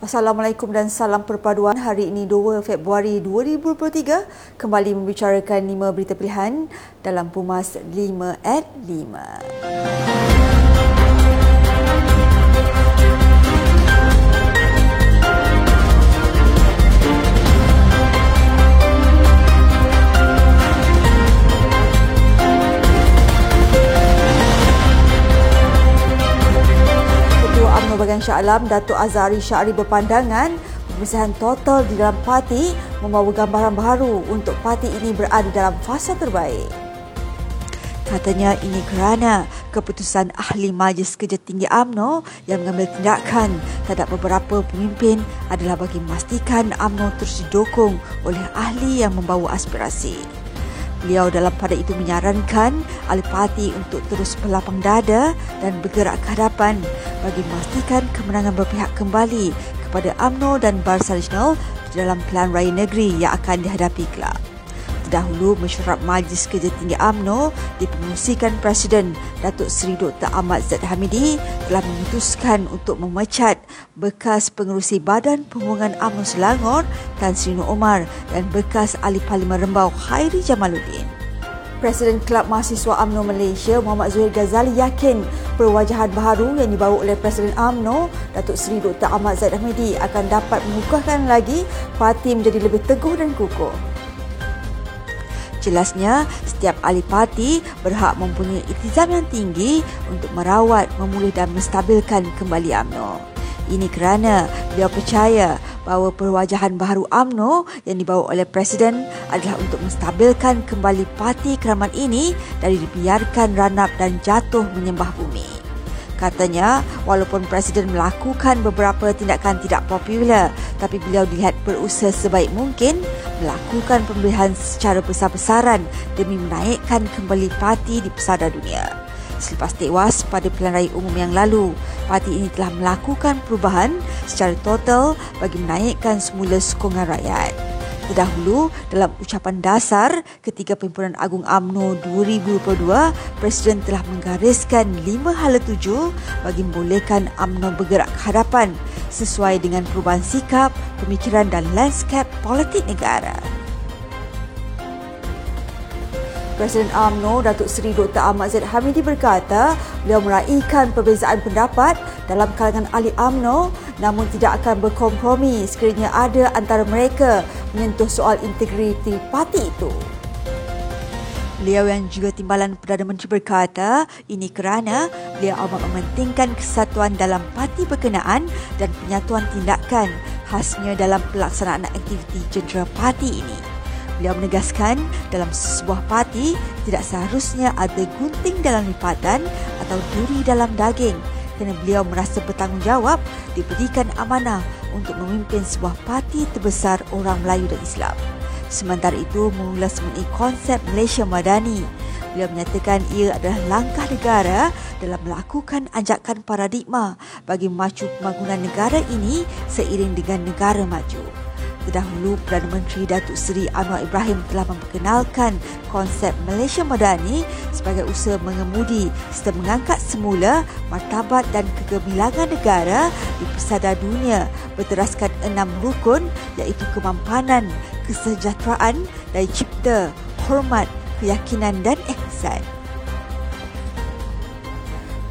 Assalamualaikum dan salam perpaduan. Hari ini 2 Februari 2023 kembali membicarakan 5 berita pilihan dalam Pumas 5 at 5. Bahagian Shah Alam, Datuk Azari Syari berpandangan pembersihan total di dalam parti membawa gambaran baru untuk parti ini berada dalam fasa terbaik. Katanya ini kerana keputusan Ahli Majlis Kerja Tinggi AMNO yang mengambil tindakan terhadap beberapa pemimpin adalah bagi memastikan AMNO terus didukung oleh ahli yang membawa aspirasi. Beliau dalam pada itu menyarankan ahli parti untuk terus berlapang dada dan bergerak ke hadapan bagi memastikan kemenangan berpihak kembali kepada AMNO dan Barisan Nasional dalam Pilihan Raya Negeri yang akan dihadapi kelak terdahulu mesyuarat Majlis Kerja Tinggi AMNO dipengusikan Presiden Datuk Seri Dr. Ahmad Zaid Hamidi telah memutuskan untuk memecat bekas pengerusi Badan Pembangunan AMNO Selangor Tan Sri Nur Omar dan bekas ahli Parlimen Rembau Khairi Jamaluddin. Presiden Kelab Mahasiswa AMNO Malaysia Muhammad Zuhair Ghazali yakin perwajahan baru yang dibawa oleh Presiden AMNO Datuk Seri Dr. Ahmad Zaid Hamidi akan dapat mengukuhkan lagi parti menjadi lebih teguh dan kukuh. Jelasnya, setiap ahli parti berhak mempunyai iktizam yang tinggi untuk merawat, memulih dan menstabilkan kembali UMNO. Ini kerana beliau percaya bahawa perwajahan baru UMNO yang dibawa oleh Presiden adalah untuk menstabilkan kembali parti keramat ini dari dibiarkan ranap dan jatuh menyembah bumi. Katanya, walaupun Presiden melakukan beberapa tindakan tidak popular, tapi beliau dilihat berusaha sebaik mungkin melakukan pemilihan secara besar-besaran demi menaikkan kembali parti di pesada dunia. Selepas tewas pada pilihan raya umum yang lalu, parti ini telah melakukan perubahan secara total bagi menaikkan semula sokongan rakyat. Terdahulu, dalam ucapan dasar ketika Perhimpunan Agung AMNO 2022, Presiden telah menggariskan lima hala tuju bagi membolehkan AMNO bergerak ke hadapan sesuai dengan perubahan sikap, pemikiran dan landscape politik negara. Presiden AMNO Datuk Seri Dr. Ahmad Zaid Hamidi berkata beliau meraihkan perbezaan pendapat dalam kalangan ahli AMNO namun tidak akan berkompromi sekiranya ada antara mereka menyentuh soal integriti parti itu. Beliau yang juga timbalan Perdana Menteri berkata ini kerana beliau amat mementingkan kesatuan dalam parti berkenaan dan penyatuan tindakan khasnya dalam pelaksanaan aktiviti jentera parti ini. Beliau menegaskan dalam sebuah parti tidak seharusnya ada gunting dalam lipatan atau duri dalam daging kerana beliau merasa bertanggungjawab diberikan amanah untuk memimpin sebuah parti terbesar orang Melayu dan Islam. Sementara itu, mengulas mengenai konsep Malaysia Madani, beliau menyatakan ia adalah langkah negara dalam melakukan anjakan paradigma bagi memacu pembangunan negara ini seiring dengan negara maju. Terdahulu, Perdana Menteri Datuk Seri Anwar Ibrahim telah memperkenalkan konsep Malaysia Madani sebagai usaha mengemudi serta mengangkat semula martabat dan kegemilangan negara di pesada dunia berteraskan enam rukun iaitu kemampanan, kesejahteraan, daya cipta, hormat, keyakinan dan ihsan.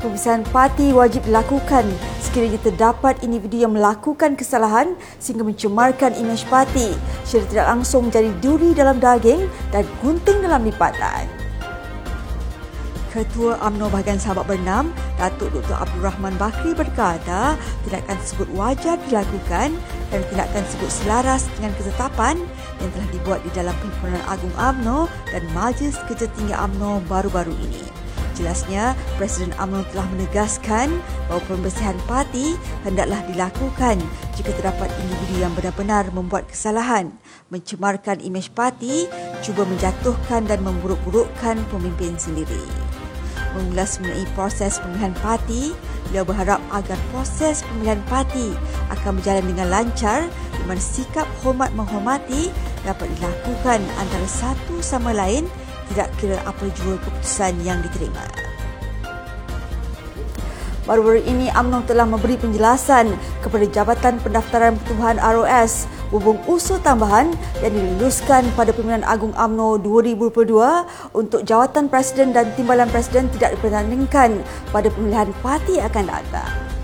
Pemeriksaan parti wajib dilakukan sekiranya terdapat individu yang melakukan kesalahan sehingga mencemarkan imej parti secara tidak langsung menjadi duri dalam daging dan gunting dalam lipatan. Ketua UMNO bahagian sahabat bernam, Datuk Dr. Abdul Rahman Bakri berkata tindakan tersebut wajar dilakukan dan tindakan tersebut selaras dengan ketetapan yang telah dibuat di dalam Perhimpunan Agung UMNO dan Majlis Kerja Tinggi UMNO baru-baru ini. Jelasnya, Presiden UMNO telah menegaskan bahawa pembersihan parti hendaklah dilakukan jika terdapat individu yang benar-benar membuat kesalahan, mencemarkan imej parti, cuba menjatuhkan dan memburuk-burukkan pemimpin sendiri. Mengulas mengenai proses pemilihan parti, beliau berharap agar proses pemilihan parti akan berjalan dengan lancar di mana sikap hormat menghormati dapat dilakukan antara satu sama lain tidak kira apa jua keputusan yang diterima. Baru-baru ini UMNO telah memberi penjelasan kepada Jabatan Pendaftaran Pertubuhan ROS hubung usul tambahan yang diluluskan pada Pemilihan Agung UMNO 2022 untuk jawatan Presiden dan Timbalan Presiden tidak dipertandingkan pada pemilihan parti akan datang.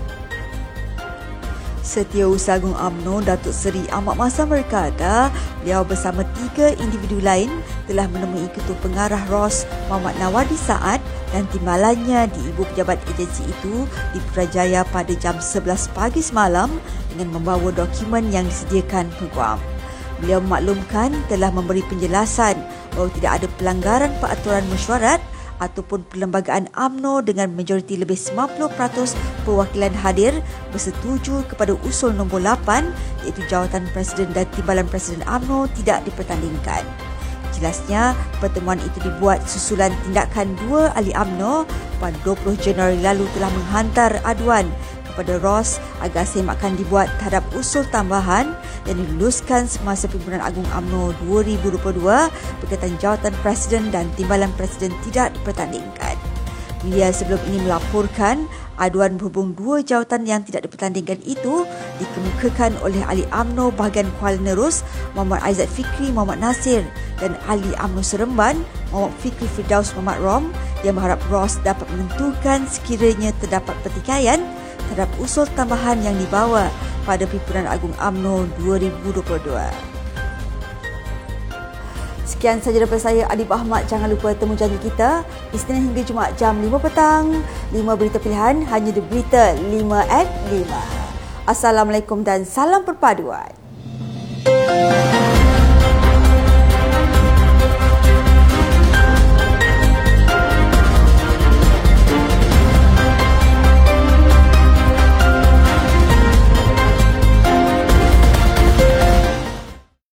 Setiausaha AMNO Datuk Seri Ahmad Masam berkata beliau bersama tiga individu lain telah menemui Ketua Pengarah ROS Muhammad Nawardi Saad dan timbalannya di ibu pejabat agensi itu di Putrajaya pada jam 11 pagi semalam dengan membawa dokumen yang disediakan peguam. Beliau memaklumkan telah memberi penjelasan bahawa tidak ada pelanggaran peraturan mesyuarat ataupun perlembagaan AMNO dengan majoriti lebih 90% perwakilan hadir bersetuju kepada usul nombor 8 iaitu jawatan Presiden dan Timbalan Presiden AMNO tidak dipertandingkan. Jelasnya, pertemuan itu dibuat susulan tindakan dua ahli AMNO pada 20 Januari lalu telah menghantar aduan kepada Ross agar semakan dibuat terhadap usul tambahan yang diluluskan semasa Pimpinan Agung AMNO 2022 berkaitan jawatan Presiden dan Timbalan Presiden tidak dipertandingkan. Media sebelum ini melaporkan aduan berhubung dua jawatan yang tidak dipertandingkan itu dikemukakan oleh ahli AMNO bahagian Kuala Nerus Muhammad Aizat Fikri Muhammad Nasir dan ahli AMNO Seremban Muhammad Fikri Firdaus Muhammad Rom yang berharap Ross dapat menentukan sekiranya terdapat pertikaian terhadap usul tambahan yang dibawa pada Pimpinan Agung AMNO 2022. Sekian sahaja daripada saya Adib Ahmad. Jangan lupa temu janji kita Isnin hingga Jumaat jam 5 petang. 5 berita pilihan hanya di berita 5 at 5. Assalamualaikum dan salam perpaduan. Thank you.